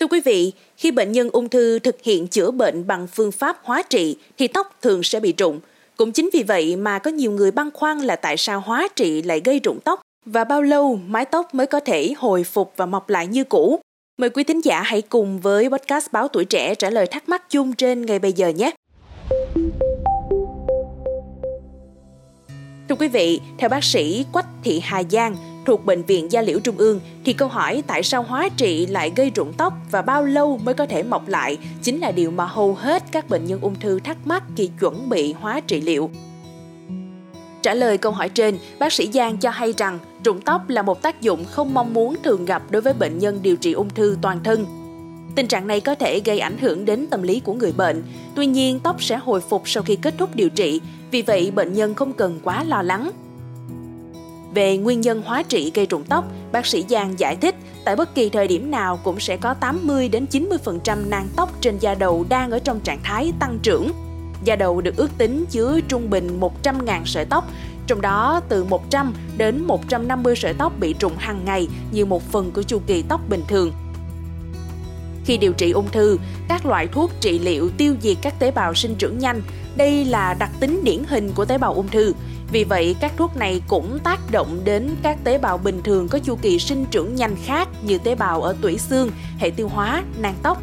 Thưa quý vị, khi bệnh nhân ung thư thực hiện chữa bệnh bằng phương pháp hóa trị thì tóc thường sẽ bị rụng. Cũng chính vì vậy mà có nhiều người băn khoăn là tại sao hóa trị lại gây rụng tóc và bao lâu mái tóc mới có thể hồi phục và mọc lại như cũ. Mời quý thính giả hãy cùng với podcast Báo Tuổi Trẻ trả lời thắc mắc chung trên ngay bây giờ nhé. Thưa quý vị, theo bác sĩ Quách Thị Hà Giang thuộc Bệnh viện Gia Liễu Trung ương thì câu hỏi tại sao hóa trị lại gây rụng tóc và bao lâu mới có thể mọc lại chính là điều mà hầu hết các bệnh nhân ung thư thắc mắc khi chuẩn bị hóa trị liệu. Trả lời câu hỏi trên, bác sĩ Giang cho hay rằng rụng tóc là một tác dụng không mong muốn thường gặp đối với bệnh nhân điều trị ung thư toàn thân. Tình trạng này có thể gây ảnh hưởng đến tâm lý của người bệnh. Tuy nhiên, tóc sẽ hồi phục sau khi kết thúc điều trị, vì vậy bệnh nhân không cần quá lo lắng. Về nguyên nhân hóa trị gây rụng tóc, bác sĩ Giang giải thích tại bất kỳ thời điểm nào cũng sẽ có 80 đến 90% nang tóc trên da đầu đang ở trong trạng thái tăng trưởng. Da đầu được ước tính chứa trung bình 100.000 sợi tóc, trong đó từ 100 đến 150 sợi tóc bị rụng hàng ngày như một phần của chu kỳ tóc bình thường. Khi điều trị ung thư, các loại thuốc trị liệu tiêu diệt các tế bào sinh trưởng nhanh. Đây là đặc tính điển hình của tế bào ung thư. Vì vậy, các thuốc này cũng tác động đến các tế bào bình thường có chu kỳ sinh trưởng nhanh khác như tế bào ở tủy xương, hệ tiêu hóa, nang tóc.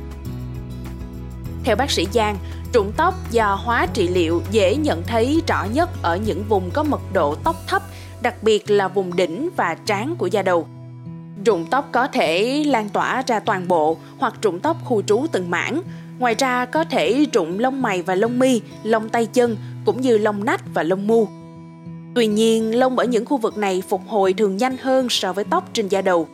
Theo bác sĩ Giang, trụng tóc do hóa trị liệu dễ nhận thấy rõ nhất ở những vùng có mật độ tóc thấp, đặc biệt là vùng đỉnh và trán của da đầu. Rụng tóc có thể lan tỏa ra toàn bộ hoặc rụng tóc khu trú từng mảng. Ngoài ra có thể rụng lông mày và lông mi, lông tay chân cũng như lông nách và lông mu. Tuy nhiên, lông ở những khu vực này phục hồi thường nhanh hơn so với tóc trên da đầu.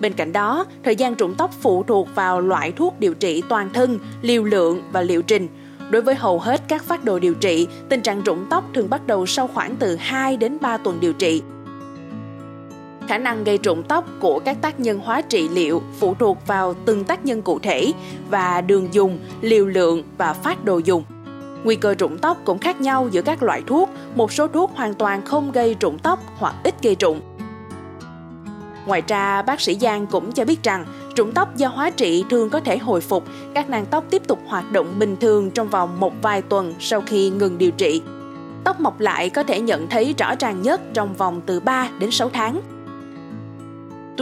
Bên cạnh đó, thời gian rụng tóc phụ thuộc vào loại thuốc điều trị toàn thân, liều lượng và liệu trình. Đối với hầu hết các phát đồ điều trị, tình trạng rụng tóc thường bắt đầu sau khoảng từ 2 đến 3 tuần điều trị. Khả năng gây rụng tóc của các tác nhân hóa trị liệu phụ thuộc vào từng tác nhân cụ thể và đường dùng, liều lượng và phát đồ dùng. Nguy cơ rụng tóc cũng khác nhau giữa các loại thuốc, một số thuốc hoàn toàn không gây rụng tóc hoặc ít gây rụng. Ngoài ra, bác sĩ Giang cũng cho biết rằng rụng tóc do hóa trị thường có thể hồi phục, các nang tóc tiếp tục hoạt động bình thường trong vòng một vài tuần sau khi ngừng điều trị. Tóc mọc lại có thể nhận thấy rõ ràng nhất trong vòng từ 3 đến 6 tháng.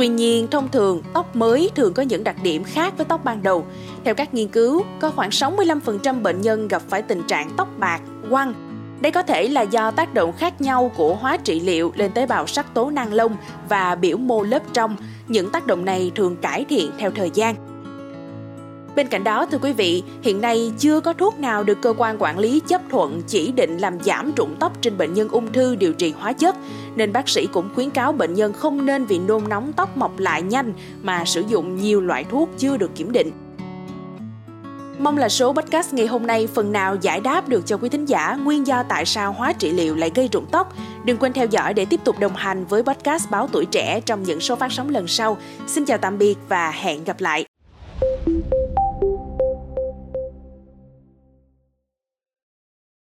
Tuy nhiên, thông thường, tóc mới thường có những đặc điểm khác với tóc ban đầu. Theo các nghiên cứu, có khoảng 65% bệnh nhân gặp phải tình trạng tóc bạc, quăng. Đây có thể là do tác động khác nhau của hóa trị liệu lên tế bào sắc tố nang lông và biểu mô lớp trong. Những tác động này thường cải thiện theo thời gian. Bên cạnh đó, thưa quý vị, hiện nay chưa có thuốc nào được cơ quan quản lý chấp thuận chỉ định làm giảm rụng tóc trên bệnh nhân ung thư điều trị hóa chất, nên bác sĩ cũng khuyến cáo bệnh nhân không nên vì nôn nóng tóc mọc lại nhanh mà sử dụng nhiều loại thuốc chưa được kiểm định. Mong là số podcast ngày hôm nay phần nào giải đáp được cho quý thính giả nguyên do tại sao hóa trị liệu lại gây rụng tóc. Đừng quên theo dõi để tiếp tục đồng hành với podcast Báo Tuổi Trẻ trong những số phát sóng lần sau. Xin chào tạm biệt và hẹn gặp lại.